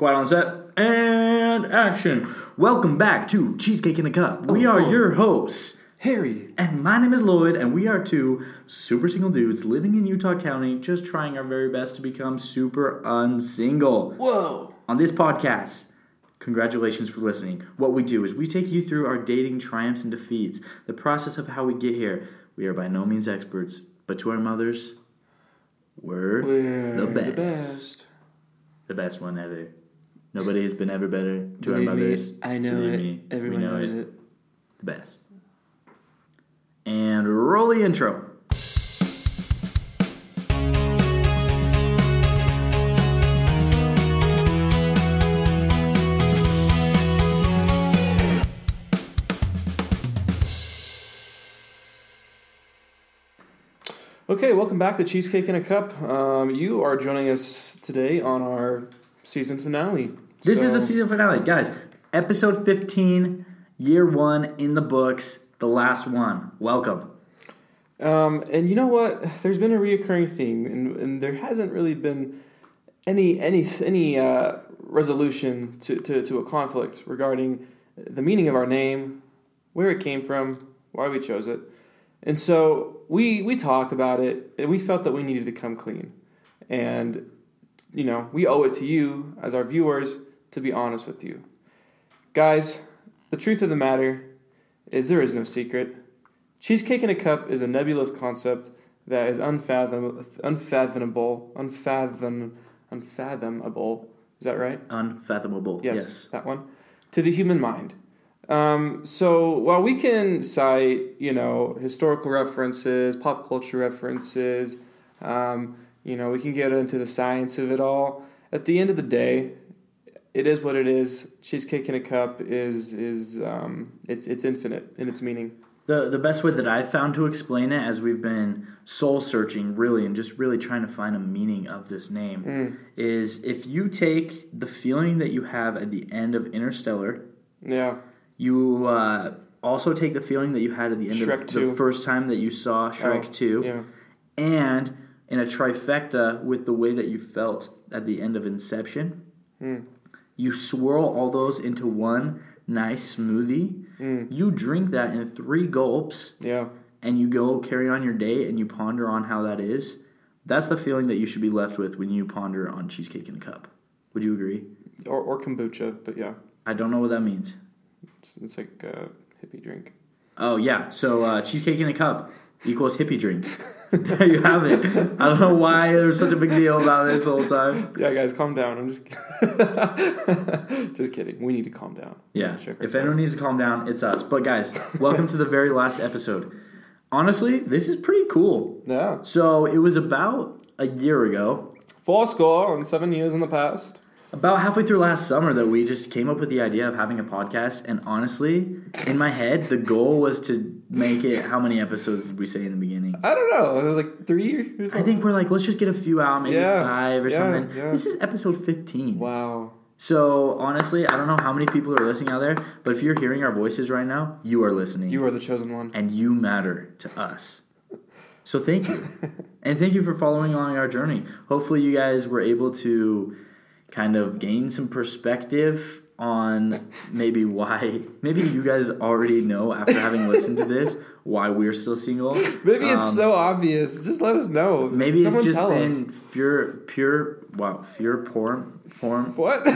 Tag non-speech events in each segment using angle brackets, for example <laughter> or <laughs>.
Quiet on set and action. Welcome back to Cheesecake in a Cup. We Oh, are oh. your hosts. Harry. And my name is Lloyd, and we are two super single dudes living in Utah County, just trying our very best to become super unsingle. Whoa. On this podcast, congratulations for listening. What we do is we take you through our dating triumphs and defeats, the process of how we get here. We are by no means experts, but to our mothers, we're, We're the best. the best. The best one ever. Nobody has been ever better to Believe our me. I know Believe it. me, we Everyone know knows it. it. The best. And roll the intro. Okay, welcome back to Cheesecake in a Cup. Um, you are joining us today on our season finale. This is So- the season finale, guys. Episode fifteen, year one in the books. The last one. Welcome. Um, and you know what? There's been a reoccurring theme, and, and there hasn't really been any any any uh, resolution to, to, to a conflict regarding the meaning of our name, where it came from, why we chose it. And so we we talked about it, and we felt that we needed to come clean. And you know, we owe it to you as our viewers to be honest with you, guys. The truth of the matter is there is no secret. Cheesecake in a cup is a nebulous concept that is unfathom, unfathomable, unfathom, unfathomable. Is that right? Unfathomable. Yes, yes. that one. To the human mind. Um, so while we can cite, you know, historical references, pop culture references, um, you know, we can get into the science of it all. At the end of the day, it is what it is. Cheesecake in a cup is is um, it's it's infinite in its meaning. The the best way that I've found to explain it as we've been soul searching really and just really trying to find a meaning of this name Mm. is if you take the feeling that you have at the end of Interstellar, Yeah. you uh, also take the feeling that you had at the end Shrek of 2. the first time that you saw Shrek Oh, 2 Yeah. and in a trifecta with the way that you felt at the end of Inception. Mm. You swirl all those into one nice smoothie. Mm. You drink that in three gulps Yeah. and you go carry on your day and you ponder on how that is. That's the feeling that you should be left with when you ponder on cheesecake in a cup. Would you agree? Or, or kombucha, but yeah, I don't know what that means. it's, it's like a hippie drink. Oh yeah, so uh, cheesecake in a cup equals hippie drink. <laughs> there <laughs> you have it. I don't know why there was such a big deal about this the whole time. Yeah, guys, calm down. I'm just <laughs> just kidding. We need to calm down. Yeah, if anyone needs to calm down, it's us. But guys, welcome to the very last episode. Honestly, this is pretty cool. Yeah. So it was about a year ago, Full score on seven years in the past. About halfway through last summer, that we just came up with the idea of having a podcast. And honestly, in my head, the goal was to make it. How many episodes did we say in the beginning? I don't know. It was like three or I think we're like, let's just get a few out, maybe Yeah, five or yeah, something. yeah. This is episode 15. Wow. So honestly, I don't know how many people are listening out there, but if you're hearing our voices right now, you are listening. You are the chosen one. and you matter to us. So thank you. <laughs> and thank you for following along our journey. Hopefully you guys were able to kind of gain some perspective on maybe why maybe you guys already know after having listened to this why we're still single. Maybe it's Um, so obvious. Just let us know. maybe Someone it's just us. been pure pure wow, pure form form What? <laughs>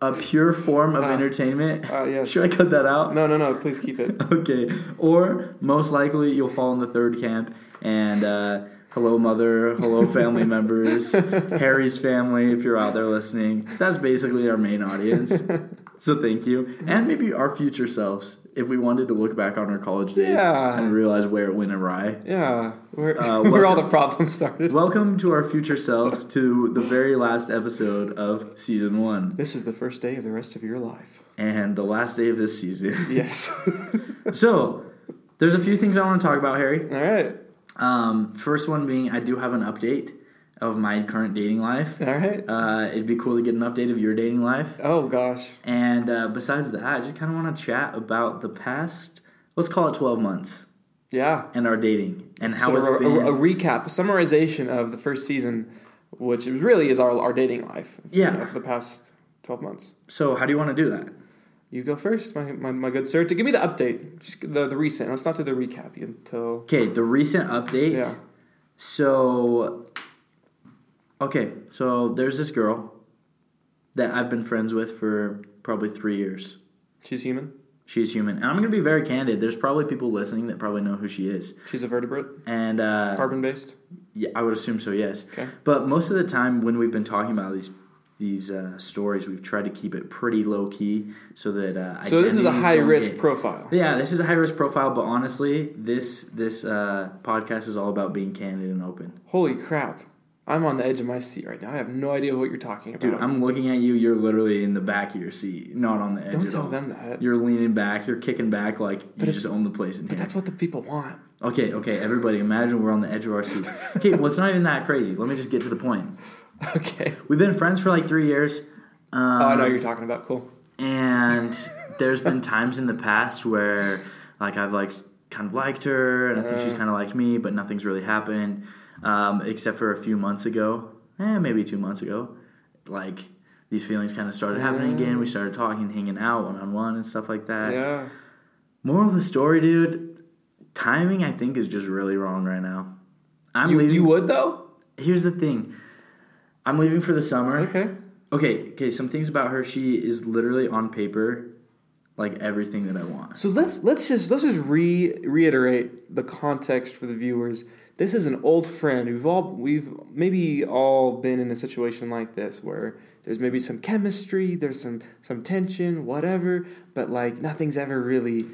a pure form of Ah. entertainment. Uh, yes. Should I cut that out? No, no, no. Please keep it. <laughs> Okay. Or most likely you'll fall in the third camp and uh, hello mother, hello family <laughs> members, Harry's family if you're out there listening. That's basically our main audience. So thank you. And maybe our future selves if we wanted to look back on our college days Yeah. and realize where it went awry. Yeah. Where, Uh, <laughs> where all the problems started. Welcome to our future selves to the very last episode of season 1 This is the first day of the rest of your life. and the last day of this season. Yes. <laughs> so, there's a few things I want to talk about, Harry. all right. Um, first one being, I do have an update of my current dating life. All right. Uh, it'd be cool to get an update of your dating life. Oh gosh. And uh, besides that, I just kind of want to chat about the past, let's call it 12 months, Yeah. and our dating and how So it's a, been. a, a recap, a summarization of the first season which really is our our dating life. Yeah. you know, for the past twelve months. So how do you want to do that? You go first, my, my, my good sir. To give me the update, just the the recent. Let's not do the recap until Okay, the recent update. yeah. So, okay, so there's this girl that I've been friends with for probably three years. She's human. She's human, and I'm gonna be very candid. There's probably people listening that probably know who she is, She's a vertebrate, and uh, carbon based. yeah, I would assume so. Yes, Okay. but most of the time when we've been talking about these these uh, stories, we've tried to keep it pretty low key so that uh, So this is a high risk get- profile. Yeah, this is a high risk profile, but honestly, this this uh, podcast is all about being candid and open. Holy crap! I'm on the edge of my seat right now. I have no idea what you're talking about. Dude, I'm looking at you. You're literally in the back of your seat, not on the edge Don't tell all. them that. You're leaning back. You're kicking back like you if- just own the place in But here. that's what the people want. Okay, okay, everybody, imagine we're on the edge of our seats. Okay, well, it's not even that crazy. Let me just get to the point. <laughs> Okay. We've been friends for like three years. Um, oh, I know you're talking about. Cool. and <laughs> there's been times in the past where like I've like kind of liked her and I think she's Uh. kind of liked me, but nothing's really happened. Um, except for a few months ago, eh, maybe two months ago, like these feelings kind of started happening again. We started talking, hanging out one on one and stuff like that. Yeah. Moral of the story, dude. Timing, I think, is just really wrong right now. I'm You, leaving. you would though. Here's the thing. I'm leaving for the summer. Okay. Okay, okay. Some things about her. She is literally on paper, like everything that I want. So let's let's just let's just re reiterate the context for the viewers. This is an old friend. We've all we've maybe all been in a situation like this where there's maybe some chemistry, there's some some tension, whatever, but like nothing's ever really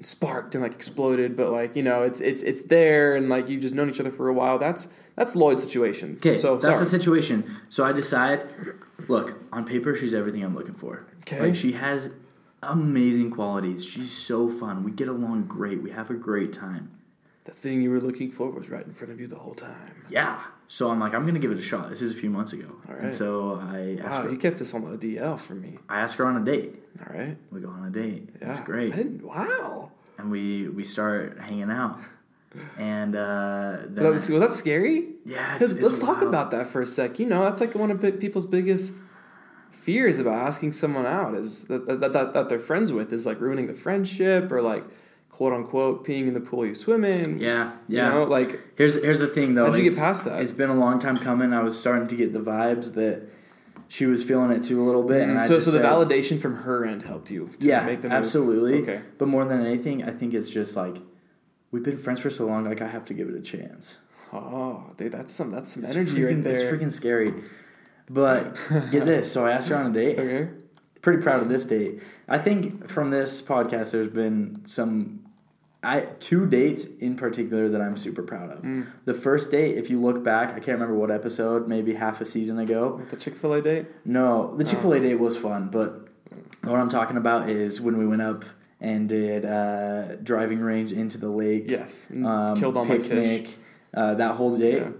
sparked and like exploded, but like, you know, it's it's it's there and like you've just known each other for a while. That's that's Lloyd's situation. Okay, so that's sorry. the situation. So I decide. Look, on paper, she's everything I'm looking for. Okay. Like she has amazing qualities. She's so fun. We get along great. We have a great time. The thing you were looking for was right in front of you the whole time. Yeah. So I'm like, I'm gonna give it a shot. This is a few months ago, All right. and so I asked Wow, her. you kept this on the DL for me. I asked her on a date. All right. We go on a date. Yeah. It's great. I didn't, wow. and we we start hanging out. And uh, then Was that, was that scary? yeah, it's, it's let's talk about that for a sec. You know, that's like one of people's biggest fears about asking someone out is that that, that that they're friends with is like ruining the friendship or like quote unquote peeing in the pool you swim in. Yeah, You yeah. know, like Here's here's the thing though. How'd you get past that? It's been a long time coming. I was starting to get the vibes that she was feeling it too a little bit, and mm-hmm. I so so the said- validation from her end helped you. To yeah, make the move. absolutely. Okay. But more than anything, I think it's just like we've been friends for so long. Like I have to give it a chance. Oh, dude, that's some that's some It's energy freaking, right there. It's freaking scary. But get this. So I asked her on a date. <laughs> okay. Pretty proud of this date. I think from this podcast, there's been some. I two dates in particular that I'm super proud of. Mm. The first date, if you look back, I can't remember what episode, maybe half a season ago. The Chick Fil A date. No, the Chick Oh. Fil A date was fun, but what I'm talking about is when we went up and did uh, driving range into the lake. Yes. Um, Killed all my picnic. fish. Uh, that whole day, Yeah.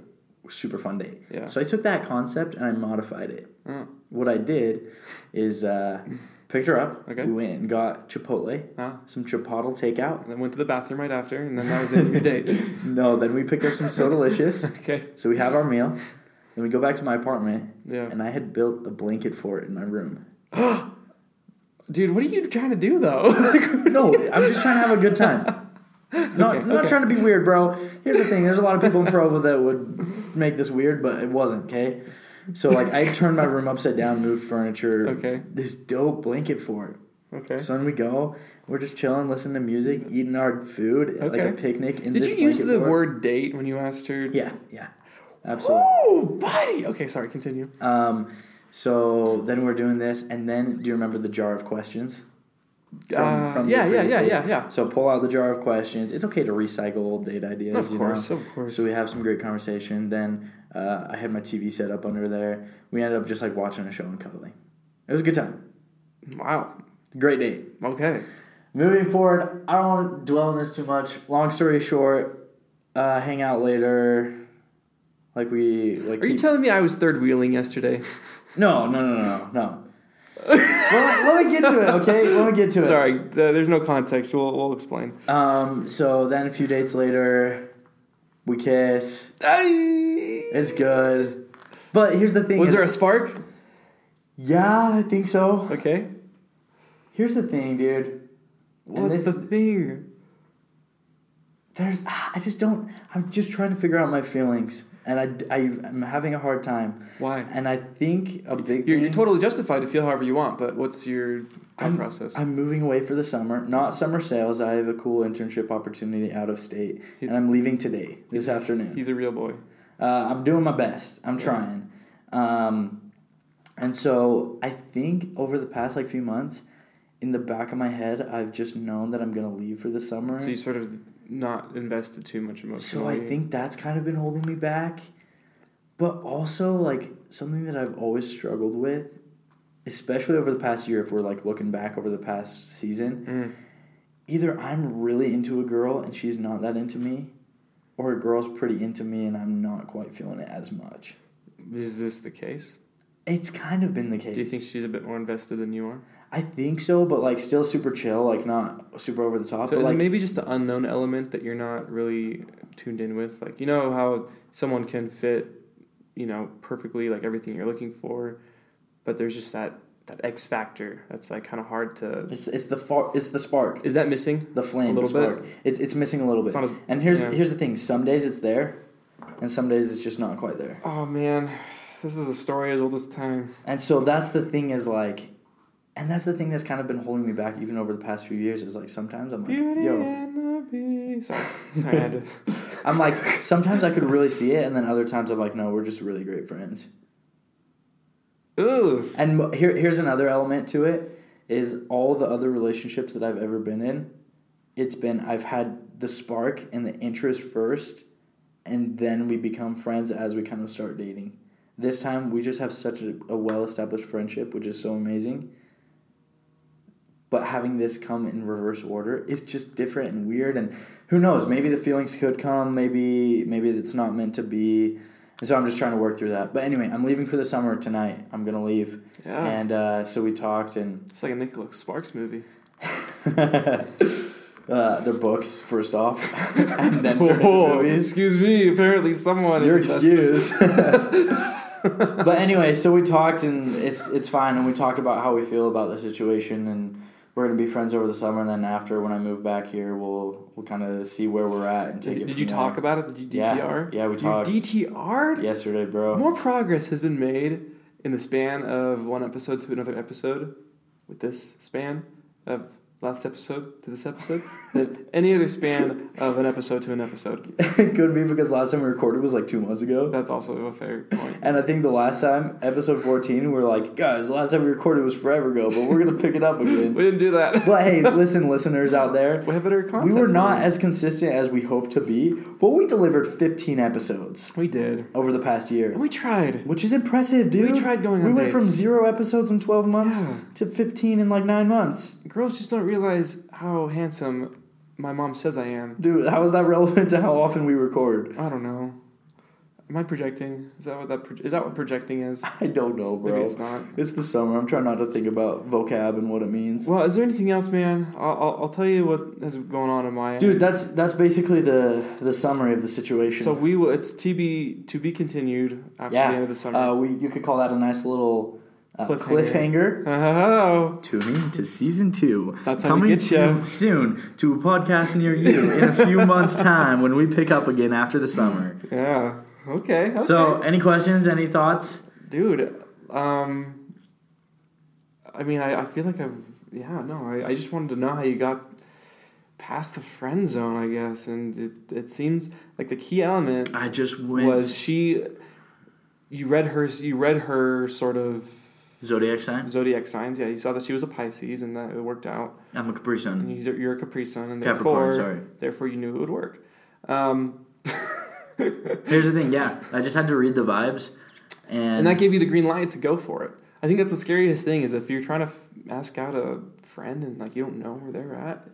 super fun date. Yeah. So I took that concept and I modified it. Oh. What I did is uh, picked her up. Okay. We went and got Chipotle, Ah. some Chipotle takeout. And then went to the bathroom right after, and then that was the end of your date. No, then we picked up some So Delicious. <laughs> Okay. So we have our meal. Then we go back to my apartment, Yeah. and I had built a blanket for it in my room. <gasps> Dude, what are you trying to do though? <laughs> No, I'm just trying to have a good time. <laughs> Not, Okay, I'm not okay. trying to be weird, bro. Here's the thing: there's a lot of people in Provo that would make this weird, but it wasn't. Okay, so like I turned my room upside down, moved furniture. Okay. this dope blanket for it. okay. So when we go, we're just chilling, listening to music, eating our food, like a picnic. In Did you use the fort. word date when you asked her? Yeah, yeah, absolutely. Oh, buddy. Okay, sorry. Continue. Um, so then we're doing this, and then do you remember the jar of questions? From- Uh, from yeah, yeah, yeah, yeah, yeah. So pull out the jar of questions. It's okay to recycle old date ideas. Of you course, know? of course. So we have some great conversation. Then uh, I had my TV set up under there. We ended up just like watching a show and cuddling. It was a good time. Wow. Great date. Okay. Moving forward, I don't want to dwell on this too much. Long story short, uh, hang out later. Like we like. Are you telling me I was third wheeling yesterday? no, no, no, no, no. Let, me, let me get to it, okay? Let me get to it. Sorry, th- there's no context. We'll, we'll explain. Um. So then a few dates later, we kiss. It's good. But here's the thing. Was there a spark? Yeah, I think so. Okay. Here's the thing, dude. What's this- the thing? There's, ah, I just don't. I'm just trying to figure out my feelings, and I, I am having a hard time. Why? And I think a big. You're, thing, you're totally justified to feel however you want, but what's your thought process? I'm moving away for the summer. Not summer sales. I have a cool internship opportunity out of state, and I'm leaving today, this afternoon. He's a real boy. Uh, I'm doing my best. I'm Yeah. trying. Um, and so I think over the past like few months, in the back of my head, I've just known that I'm gonna leave for the summer. So you sort of not invested too much emotionally. So. I think that's kind of been holding me back. But also like something that I've always struggled with, especially over the past year if we're like looking back over the past season, Mm. either I'm really into a girl and she's not that into me, or a girl's pretty into me and I'm not quite feeling it as much. Is this the case? It's kind of been the case. Do you think she's a bit more invested than you are? I think so, but like still super chill, like not super over the top. So but is like it maybe just the unknown element that you're not really tuned in with? Like you know how someone can fit, you know, perfectly like everything you're looking for, but there's just that that X factor that's like kind of hard to. it's it's the far, it's the spark, Is that missing? the flame, A little spark. It's it's missing a little bit. As- and here's yeah. here's the thing: some days it's there, and some days it's just not quite there. Oh man, this is a story as old as time. And so that's the thing is like, and that's the thing that's kind of been holding me back even over the past few years. Is like sometimes I'm like, Beauty yo, and the Beast. Sorry, sorry, I had to. <laughs> I'm like sometimes I could really see it, and then other times I'm like, no, we're just really great friends. Ooh. And here, here's another element to it: is all the other relationships that I've ever been in, it's been I've had the spark and the interest first, and then we become friends as we kind of start dating. This time we just have such a, a well-established friendship, which is so amazing. But having this come in reverse order, it's just different and weird. And who knows? Maybe the feelings could come. Maybe maybe it's not meant to be. And so I'm just trying to work through that. But anyway, I'm leaving for the summer tonight. I'm gonna leave. Yeah. And uh, so we talked, and <laughs> it's like a Nicholas Sparks movie. <laughs> uh, their books first off, <laughs> and then turn Oh, movies. excuse me. Apparently, someone invested. excused. <laughs> but anyway, so we talked, and it's it's fine, and we talked about how we feel about the situation, and we're gonna be friends over the summer, and then after when I move back here, we'll we'll kind of see where we're at and take Did, it. did you there. talk about it? Did you DTR? Yeah, we You talked. DTR'd? yesterday, bro? More progress has been made in the span of one episode to another episode with this span of last episode to this episode than any other span of an episode to an episode. it <laughs> could be because last time we recorded was like two months ago. That's also a fair point. And I think the last time, episode 14, we are like, guys, the last time we recorded was forever ago, but we're going to pick it up <laughs> again. We didn't do that. but hey, listen, listeners out there, We have better we were not as consistent as we hoped to be, but we delivered 15 episodes We did. over the past year, And we tried. which is impressive, dude. We tried going We went from zero episodes in 12 months Yeah. to 15 in like nine months. Girls just don't realize how handsome my mom says I am. Dude, how is that relevant to how often we record? I don't know. Am I projecting? Is that what that pro- is that what projecting is? <laughs> I don't know, bro. Maybe it's not. It's the summer. I'm trying not to think about vocab and what it means. Well, is there anything else, man? I'll, I'll, I'll tell you what is going on in my end. Dude, that's that's basically the the summary of the situation. So we will. It's to be to be continued after Yeah. the end of the summer. uh, we you could call that a nice little Cliffhanger. cliffhanger. oh, Tune in to season two. That's how we Coming get ya. to- soon to a podcast near you in a few months' <laughs> time when we pick up again after the summer. yeah. Okay. okay. So, any questions? Any thoughts? dude, um, I mean, I, I feel like I've yeah no, I, I just wanted to know how you got past the friend zone, I guess, and it it seems like the key element I just went was she. You read her. You read her sort of zodiac sign. zodiac signs. Yeah, you saw that she was a Pisces, and that it worked out. I'm a Capri And Sun. you're, you're a Capri Sun, and Capricorn. therefore, Sorry. therefore, you knew it would work. Um, <laughs> Here's the thing. Yeah, I just had to read the vibes, and, and that gave you the green light to go for it. I think that's the scariest thing is if you're trying to f- ask out a friend and like you don't know where they're at.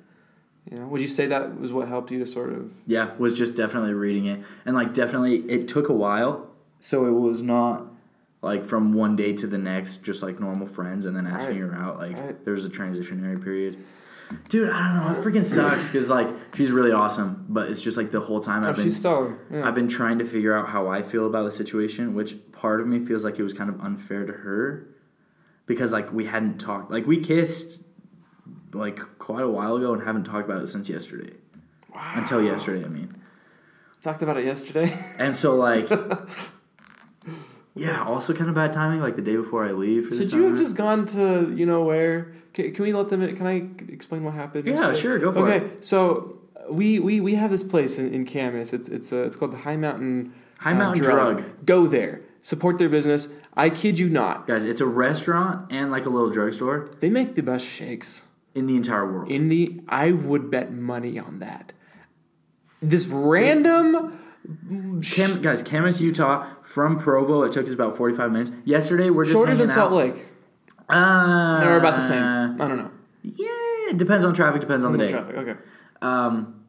You know, would you say that was what helped you to sort of? yeah, was just definitely reading it, and like definitely it took a while, so it was not like from one day to the next, just like normal friends, and then asking Right. her out. Like Right. there was a transitionary period. Dude, I don't know. It freaking sucks because like she's really awesome, but it's just like the whole time Oh, I've been she's stellar. Yeah. I've been trying to figure out how I feel about the situation, which part of me feels like it was kind of unfair to her because like we hadn't talked like we kissed like quite a while ago and haven't talked about it since yesterday. Wow. Until yesterday, I mean. Talked about it yesterday. And so like <laughs> Yeah, also kind of bad timing, like the day before I leave Should you have just gone to you know where? Can, can we let them? Can I explain what happened? Yeah, yesterday? sure, go for okay, it. Okay, so we, we we have this place in, in Kamas. It's it's uh, it's called the High Mountain High uh, Mountain Drug. Go there, support their business. I kid you not, Guys, it's a restaurant and like a little drugstore they make the best shakes in the entire world. in the. I would bet money on that. This random. Cam, guys, Kamas, Utah, from Provo, it took us about 45 minutes. Yesterday, we're just Shorter than Salt out. Lake. Uh, They're about the same. I don't know. Yeah, it depends on traffic, depends on the day. Traffic. Okay. Um,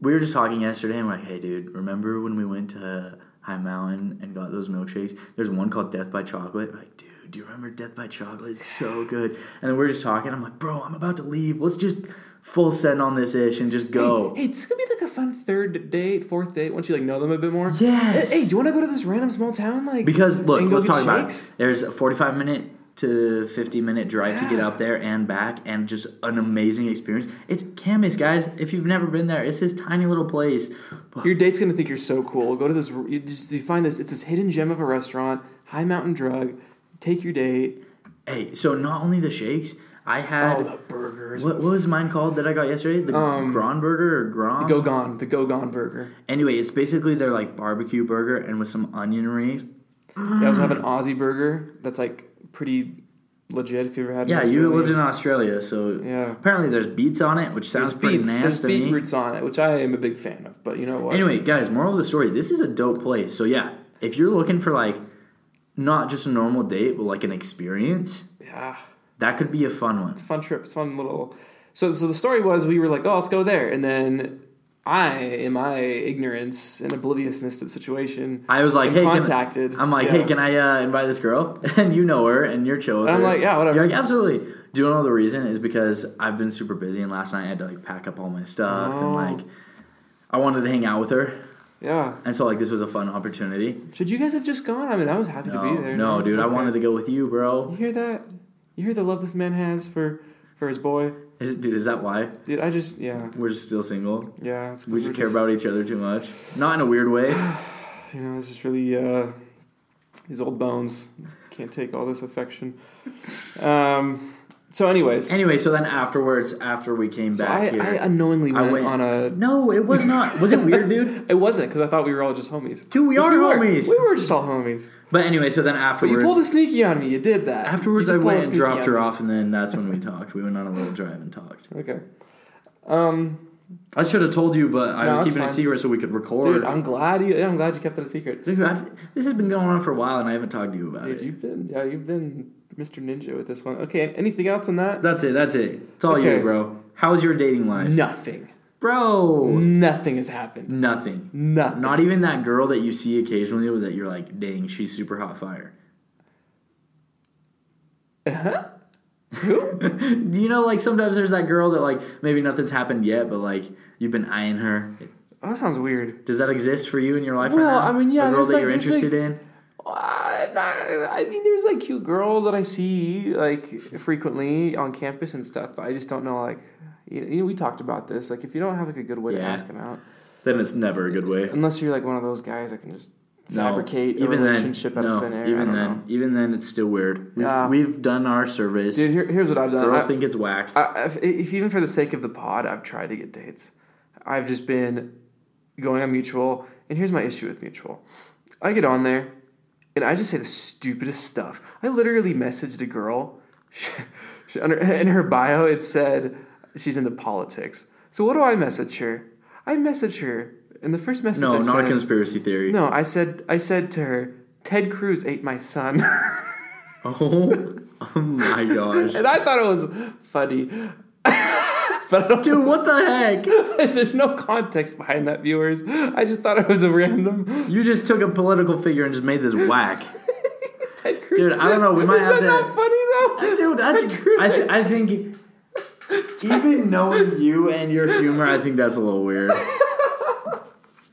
we were just talking yesterday, and we're like, hey, dude, remember when we went to High Mountain and got those milkshakes? There's one called Death by Chocolate. We're like, dude, do you remember Death by Chocolate? It's so <sighs> good. And then we're just talking. I'm like, bro, I'm about to leave. Let's just full send on this ish and just go. Hey, this could be like a fun third date, fourth date once you like know them a bit more. Yes. Hey, do you want to go to this random small town? Like Because look, let's talk about it. There's a 45 minute to 50 minute drive to get up there and back, and just an amazing experience. It's Kamas, guys. If you've never been there, it's this tiny little place. But Your date's gonna think you're so cool. Go to this. You just you find this. It's this hidden gem of a restaurant, High Mountain Drug. Take your date. hey, so not only the shakes, I had Oh, the burgers. what, what was mine called that I got yesterday? The Um, Gron Burger or Gron? Go Gone, the Go Gone burger. anyway, it's basically their like barbecue burger and with some onion rings. They also have an Aussie burger that's like pretty legit. If you ever had. Yeah, you lived in Australia, so Yeah. apparently there's beets on it, which sounds There's pretty beets. nasty There's to beet roots on it, which I am a big fan of. But you know what? Anyway, guys, moral of the story: this is a dope place. So yeah, if you're looking for like not just a normal date, but like an experience, Yeah. That could be a fun one. It's a fun trip. It's a fun little. So, so the story was we were like, oh, let's go there, and then I, in my ignorance and obliviousness to the situation, I was like, am hey, can- contacted. I'm like, Yeah. hey, can I uh, invite this girl? <laughs> And you know her, and you're chill with And I'm her. like, yeah, whatever. You're like, absolutely. Do you know the reason is because I've been super busy, and last night I had to like pack up all my stuff, and Oh. like I wanted to hang out with her, Yeah. and so like this was a fun opportunity. Should you guys have just gone? I mean, I was happy No, to be there. no, dude, I wanted to go with you, bro. You hear that? You hear the love this man has for for his boy, Is it, dude? Is that why dude? I just yeah we're just still single? yeah. We just care about each other too much, not in a weird way. <sighs> you know. It's just really uh, these old bones can't take all this affection. Um. So, anyways, Anyway, so then afterwards, after we came so back I, here, I unknowingly I went, went- on a no, it was not. Was it weird, dude? <laughs> It wasn't because I thought we were all just homies. Dude, we Which are were. homies. We were just all homies. But anyway, so then But afterwards, you pulled a sneaky on me. You did that. afterwards You I a went and sneaky dropped on her me. off, and then that's when we talked. We went on a little drive and talked. Okay. Um, I should have told you, but I No, was it's keeping it fine. secret so we could record. dude, I'm glad you. I'm glad you kept it a secret. Dude, I've- this has been going on for a while, and I haven't talked to you about Dude, it. you've been yeah, you've been Mr. Ninja with this one. Okay, anything else on that? That's it. That's it. It's all Okay. you, bro. How's your dating life, Nothing. bro? Nothing has happened. Nothing. Nothing. Not even that girl that you see occasionally that you're like, dang, she's super hot fire. Uh huh? <laughs> Who? Do you know, like sometimes there's that girl that like maybe nothing's happened yet, but like you've been eyeing her. Oh, that sounds weird. Does that exist for you in your life? Well, right? I mean, yeah, a girl that like- you're interested in. I, I mean, there's like cute girls that I see like frequently on campus and stuff. I just don't know like. You know, we talked about this. Like, if you don't have like a good way to ask them out, Then it's never a good way. unless you're like one of those guys that can just No, fabricate a relationship then, out no, of thin air. Even then, know. even then, it's still weird. We've, Yeah. we've done our surveys. dude. Here, here's what I've done. Girls I- think it's whack. I, if, if even for the sake of the pod, I've tried to get dates. I've just been going on mutual, and here's my issue with mutual. I get on there, and I just say the stupidest stuff. I literally messaged a girl. She, <laughs> she, under, in her bio, it said she's into politics. So what do I message her? I message her, and the first message no, I not said, a conspiracy theory. no, I said I said to her, Ted Cruz ate my son. <laughs> Oh, oh my gosh, <laughs> and I thought it was funny. But I don't dude, <laughs> what the heck? There's no context behind that, viewers. I just thought it was a random You just took a political figure and just made this whack, <laughs> Ted Cruz. dude. I don't know. We might Is have that to. not funny though? Dude, Ted I, Cruz. I, I think Even knowing you and your humor, I think that's a little weird. <laughs>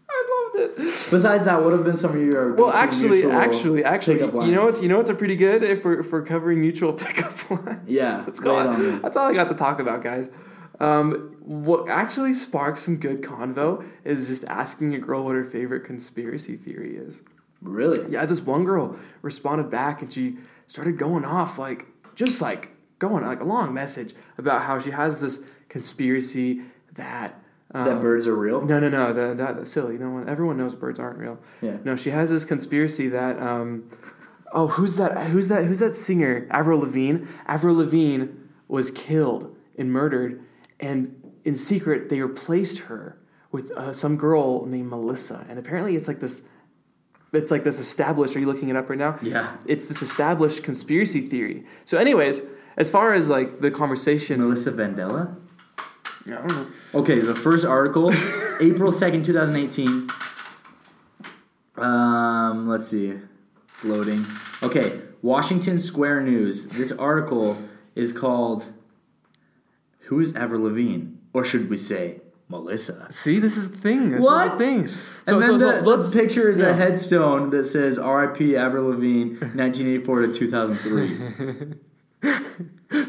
I loved it. Besides that, would have been some of your Well, actually, actually, actually, you know what's you know what's a pretty good if we're if we're covering mutual pickup lines. Yeah, that's lay it all. on. That's all I got to talk about, guys. Um, what actually sparks some good convo is just asking a girl what her favorite conspiracy theory is. Really? Yeah, this one girl responded back and she started going off like just like going like a long message about how she has this conspiracy that um, that birds are real? no, no, no. That, that, that's silly. No one, everyone knows birds aren't real. Yeah. No, she has this conspiracy that. Um, oh, who's that? Who's that? Who's that singer? Avril Lavigne. Avril Lavigne was killed and murdered, and in secret they replaced her with uh, some girl named Melissa. And apparently, it's like this. It's like this established. Are you looking it up right now? Yeah. It's this established conspiracy theory. So, anyways, as far as like the conversation, Melissa Vandella? I. Okay, the first article, <laughs> April 2nd, 2018. Um, let's see. It's loading. Okay, Washington Square News. This article is called Who is Avril Lavigne? Or should we say Melissa? See, this is the thing. This What? the thing. and then the, let's the picture is yeah. a headstone that says RIP Avril Lavigne, <laughs> 1984 to 2003. <laughs>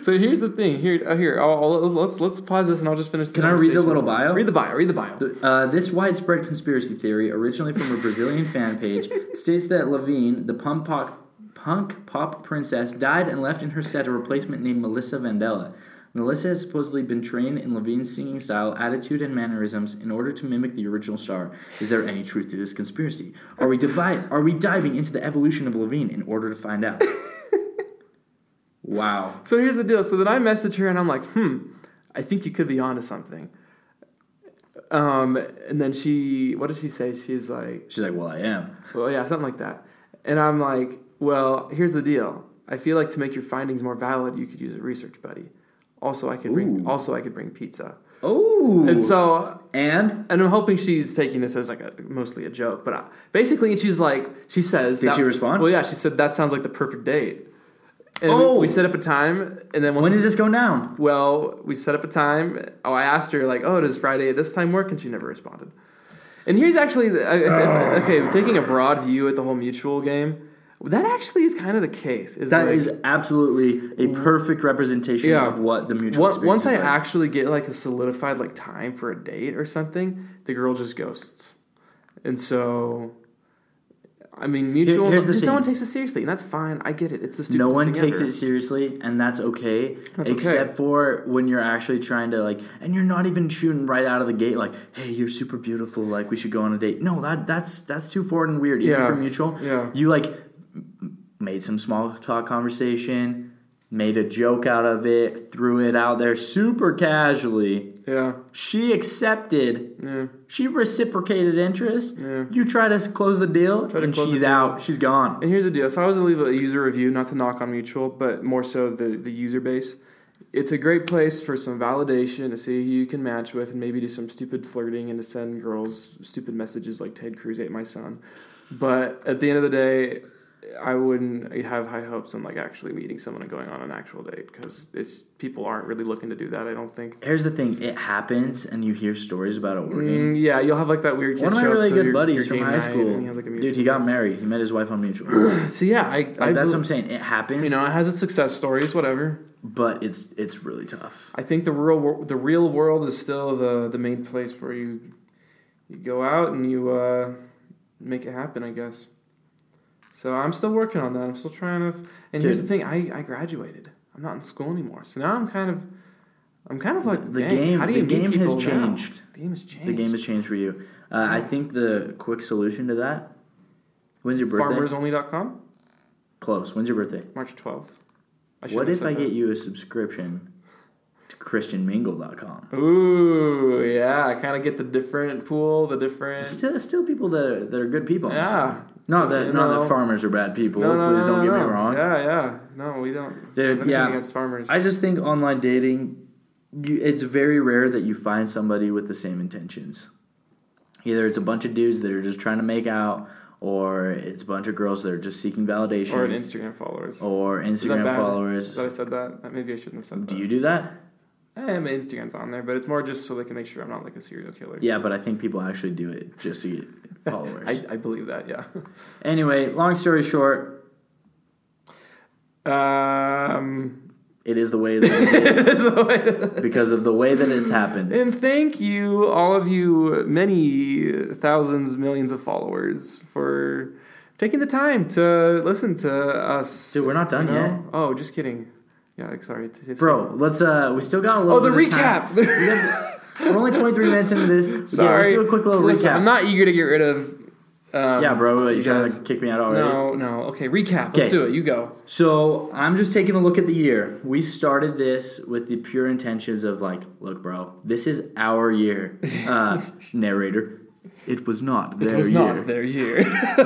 So here's the thing. Here, uh, here. I'll, I'll- let's let's pause this and I'll just finish. The Can I read the little bio? Read the bio. Read the bio. Uh, this widespread conspiracy theory, originally from a Brazilian fan page, <laughs> states that Lavigne, the punk pop, punk pop princess, died and left in her stead a replacement named Melissa Vandella. Melissa has supposedly been trained in Lavigne's singing style, attitude, and mannerisms in order to mimic the original star. Is there any truth to this conspiracy? Are we divide? Are we diving into the evolution of Levine in order to find out? <laughs> wow. So here's the deal. So then I message her and I'm like, hmm, I think you could be onto something. Um, and then she, what did she say? She's like, She's like, well, I am. well, yeah, something like that. And I'm like, well, here's the deal. I feel like to make your findings more valid, you could use a research buddy. Also, I could bring. Ooh. Also, I could bring pizza. Oh. And so and and I'm hoping she's taking this as like a mostly a joke, but uh, basically, she's like, she says, Did that- she respond? Well, yeah, she said that sounds like the perfect date. And Oh. we, set up a time, and then when does this go down? well, we set up a time. Oh, I asked her like, "Oh, does Friday at this time work?" And she never responded. And here's actually, the, uh, <sighs> okay, taking a broad view at the whole mutual game, that actually is kind of the case. Is That like, is absolutely a perfect representation Yeah. of what the mutual Once, I like. actually get like a solidified like time for a date or something, the girl just ghosts. And so, I mean, mutual. the just no one takes it seriously, and that's fine. I get it. It's the stupidest no one takes ever. it seriously, and that's okay. That's okay. except for when you're actually trying to like, and you're not even shooting right out of the gate. Like, hey, you're super beautiful. Like, we should go on a date. No, that that's that's too forward and weird. Even Yeah. for mutual, Yeah. you like made some small talk conversation, made a joke out of it, threw it out there super casually. Yeah, She accepted. yeah. She reciprocated interest. Yeah. You try to close the deal, Try and she's out. She's gone. And here's the deal: if I was to leave a user review, not to knock on Mutual, but more so the the user base, it's a great place for some validation to see who you can match with, and maybe do some stupid flirting and to send girls stupid messages like "Ted Cruz ate my son." But at the end of the day, I wouldn't have high hopes on like actually meeting someone and going on an actual date because it's people aren't really looking to do that. I don't think. Here's the thing: it happens, and you hear stories about it working. Mm, yeah, you'll have like that weird One of my really good your- buddies your from high school, has, like, dude, he got married. He met his wife on mutual. <clears throat> So yeah, I, I that's bel- what I'm saying. It happens, you know it has its success stories, whatever. but it's it's really tough. I think the real the real world is still the the main place where you you go out and you uh, make it happen. I guess. So I'm still working on that. I'm still trying to. And here's the thing: I, I graduated. I'm not in school anymore. So now I'm kind of I'm kind of like the game, How do the you meet game has people now? changed. The game has changed. The game has changed for you. Uh, I think the quick solution to that. When's your birthday? FarmersOnly.com, Close. When's your birthday? March 12th. I what if I said get you a subscription to ChristianMingle.com? Ooh, yeah. I kind of get the different pool, the different. Still, still people that are, that are good people. Yeah. Not that You not know. that farmers are bad people. No, no, Please no, don't get me wrong. Yeah, yeah. No, we don't. Dude, yeah. against farmers. I just think online dating, you, it's very rare that you find somebody with the same intentions. Either it's a bunch of dudes that are just trying to make out, or it's a bunch of girls that are just seeking validation, or Instagram followers. or Instagram followers. That I said that? Maybe I shouldn't have said that. Do you do that? Eh, my Instagram's on there, but it's more just so they can make sure I'm not like a serial killer. Yeah, but I think people actually do it just to get followers. <laughs> I, I believe that. Yeah. anyway, long story short, Um, <laughs> it is the way that it is because of the way that it's happened. and thank you, all of you, many thousands, millions of followers, for taking the time to listen to us. Dude, we're not done you know? yet. Oh, just kidding. Yeah, sorry. Bro, let's uh we still got a little Oh, the bit of time. recap. <laughs> We're only 23 minutes into this. Yeah, sorry. let's do a quick little Listen, recap. I'm not eager to get rid of. Um, yeah, bro, you trying to kick me out already? No, no. Okay, recap. Okay. Let's do it. You go. So I'm just taking a look at the year. We started this with the pure intentions of like, look, bro, this is our year. Uh, <laughs> narrator, it was not their It was year. not their year. <laughs>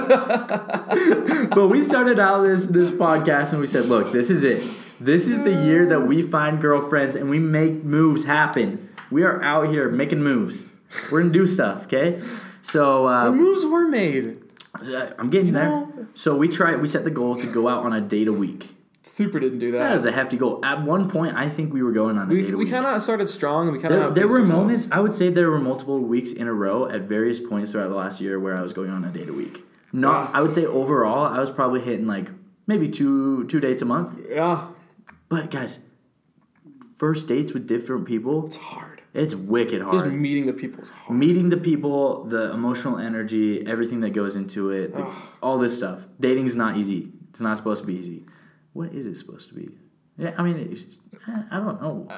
but we started out this this podcast and we said, look, this is it. This is the year that we find girlfriends and we make moves happen. We are out here making moves. We're gonna do stuff, okay? So the uh, moves were made. I'm getting You there. know? So we tried. We set the goal to go out on a date a week. Super didn't do That that. is a hefty goal. At one point, I think we were going on a we date a we week. kind of started strong. and We kind of there were moments. I would say there were multiple weeks in a row at various points throughout the last year where I was going on a date a week. Not. Wow. I would say overall, I was probably hitting like maybe two two dates a month. Yeah, But guys, first dates with different people, it's hard. It's wicked Just hard. meeting the people is hard. Meeting the people, the emotional energy, everything that goes into it, the- all this stuff. Dating's not easy. It's not supposed to be easy. What is it supposed to be? Yeah, I mean, it's, I don't know.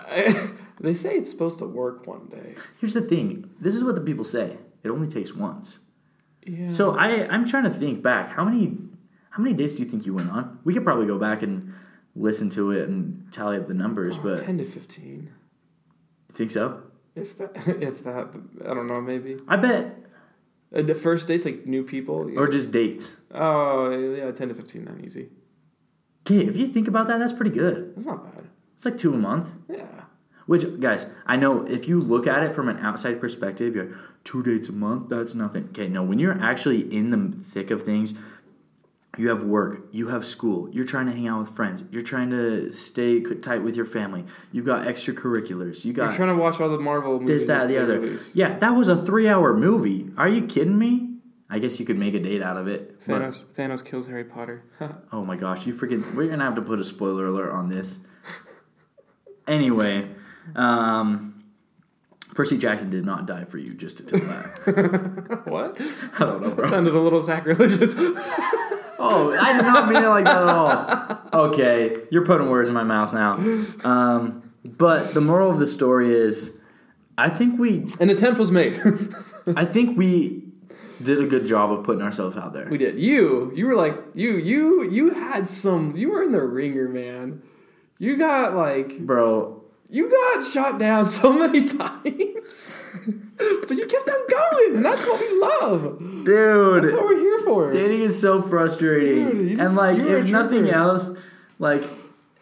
<laughs> they say it's supposed to work one day. Here's the thing. This is what the people say. It only takes once. Yeah. So I, I'm trying to think back. How many, how many dates do you think you went on? We could probably go back and listen to it and tally up the numbers. Oh, but ten to fifteen, you think so? If that, <laughs> if that. I don't know. Maybe I bet, uh, the first dates like new people. or just dates. oh yeah, ten to fifteen, not easy. Okay, if you think about that, that's pretty good. That's not bad. It's like two a month. Yeah. Which, guys, I know if you look at it from an outside perspective, you're two dates a month. That's nothing. Okay, no, when you're actually in the thick of things, you have work, you have school, you're trying to hang out with friends, you're trying to stay tight with your family. You've got extracurriculars. You got You're trying to watch all the Marvel movies. this, that, the other. release. Yeah, that was a three-hour movie. Are you kidding me? I guess you could make a date out of it. but- Thanos, Thanos kills Harry Potter. <laughs> Oh my gosh, you freaking! We're gonna have to put a spoiler alert on this. Anyway, um, Percy Jackson did not die for you. Just to tell that. <laughs> what? <laughs> I don't know, bro. Sounded a little sacrilegious. Oh, I did not mean it like that at all. Okay, you're putting words in my mouth now. Um, but the moral of the story is, I think we, An attempt was made. <laughs> I think we did a good job of putting ourselves out there. we did. You, you were like, you, you, you had some. You were in the ringer, man. You got like, Bro, you got shot down so many <laughs> times, but you kept on going, and that's what we love. dude. That's what we're here for. Dating is so frustrating. Dude, and just- like if nothing else, like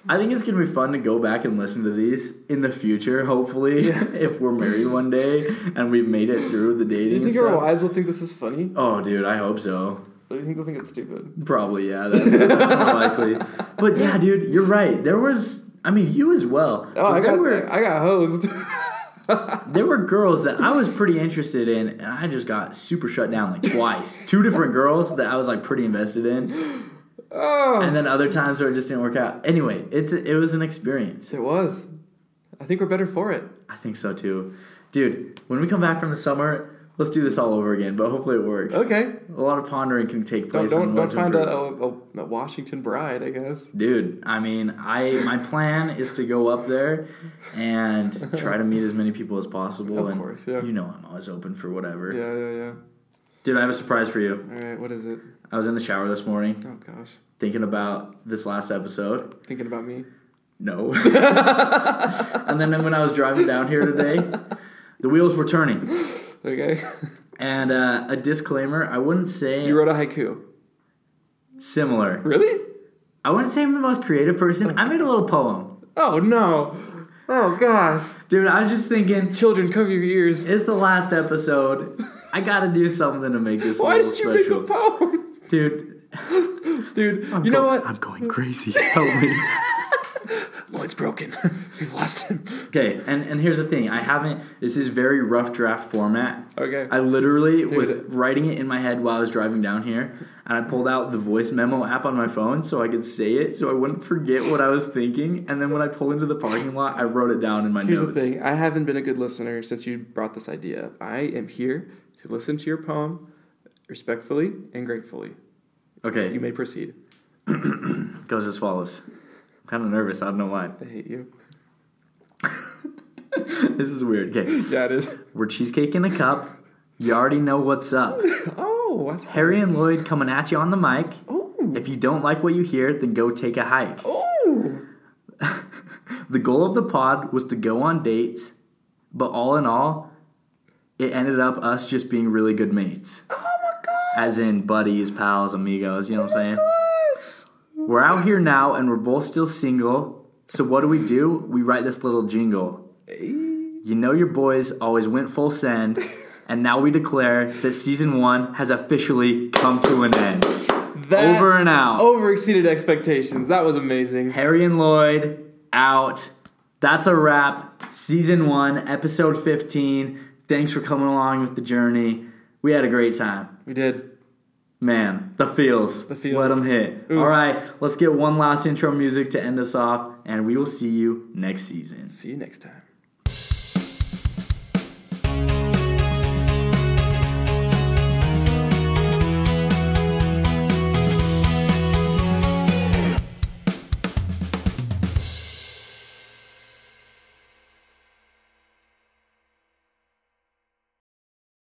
I think it's gonna be fun to go back and listen to these in the future, hopefully, <laughs> if we're married one day and we've made it through the dating. Do you think and our wives will think this is funny? Oh dude, I hope so. Do you think they'll think it's stupid? Probably, yeah, that's, that's more likely. But yeah, dude, you're right. There was I mean you as well. Oh, I got, were I got hosed. <laughs> there were girls that I was pretty interested in and I just got super shut down like twice. Two different girls that I was like pretty invested in. oh, and then other times where it just didn't work out. Anyway, it's it was an experience. it was. I think we're better for it. I think so too, dude. When we come back from the summer, let's do this all over again. But hopefully it works. Okay. A lot of pondering can take Don't place. don't, on don't find a, a, a, a Washington bride, I guess. dude. I mean, I my plan is to go up there and <laughs> try to meet as many people as possible. Of and course, yeah. You know, I'm always open for whatever. Yeah, yeah, yeah. Dude, I have a surprise for you. All right, what is it? I was in the shower this morning Oh gosh, thinking about this last episode. thinking about me. No. <laughs> <laughs> and then when I was driving down here today, the wheels were turning. Okay, And uh, a disclaimer: I wouldn't say you wrote a haiku. similar. Really? I wouldn't say I'm the most creative person. I made a little poem, Oh no! Oh gosh! dude. I was just thinking, Children, cover your ears. it's the last episode. I got to do something to make this a Why little did you special, make a poem, dude. dude? You know what? I'm going crazy. Help me. <laughs> Lloyd's broken. <laughs> We've lost him. Okay, and, and here's the thing. I haven't. This is very rough draft format. Okay. I literally was writing it in my head while I was driving down here, and I pulled out the voice memo app on my phone so I could say it, so I wouldn't forget what I was thinking. And then when I pulled into the parking lot, I wrote it down in my Here's notes. the thing. I haven't been a good listener since you brought this idea up. I am here to listen to your poem respectfully and gratefully. Okay, You may proceed. <clears throat> goes as follows. I'm kind of nervous. I don't know why. I hate you. <laughs> this is weird. Okay, Yeah, it is. we're cheesecake in a cup. You already know what's up. <laughs> Oh, what's up? Harry and Lloyd coming at you on the mic. Oh. If you don't like what you hear, then go take a hike. Oh. <laughs> The goal of the pod was to go on dates, but all in all, it ended up us just being really good mates. Oh my god. As in buddies, pals, amigos, you know what I'm oh saying? We're out here now and we're both still single. So what do we do? We write this little jingle. You know your boys always went full send, <laughs> and now we declare that season one has officially come to an end. That Over and out. over exceeded expectations. That was amazing. Harry and Lloyd out. That's a wrap. Season one, episode 15. Thanks for coming along with the journey. We had a great time. We did. Man, the feels. The feels. Let them hit. Oof. All right, let's get one last intro music to end us off, and we will see you next season. See you next time.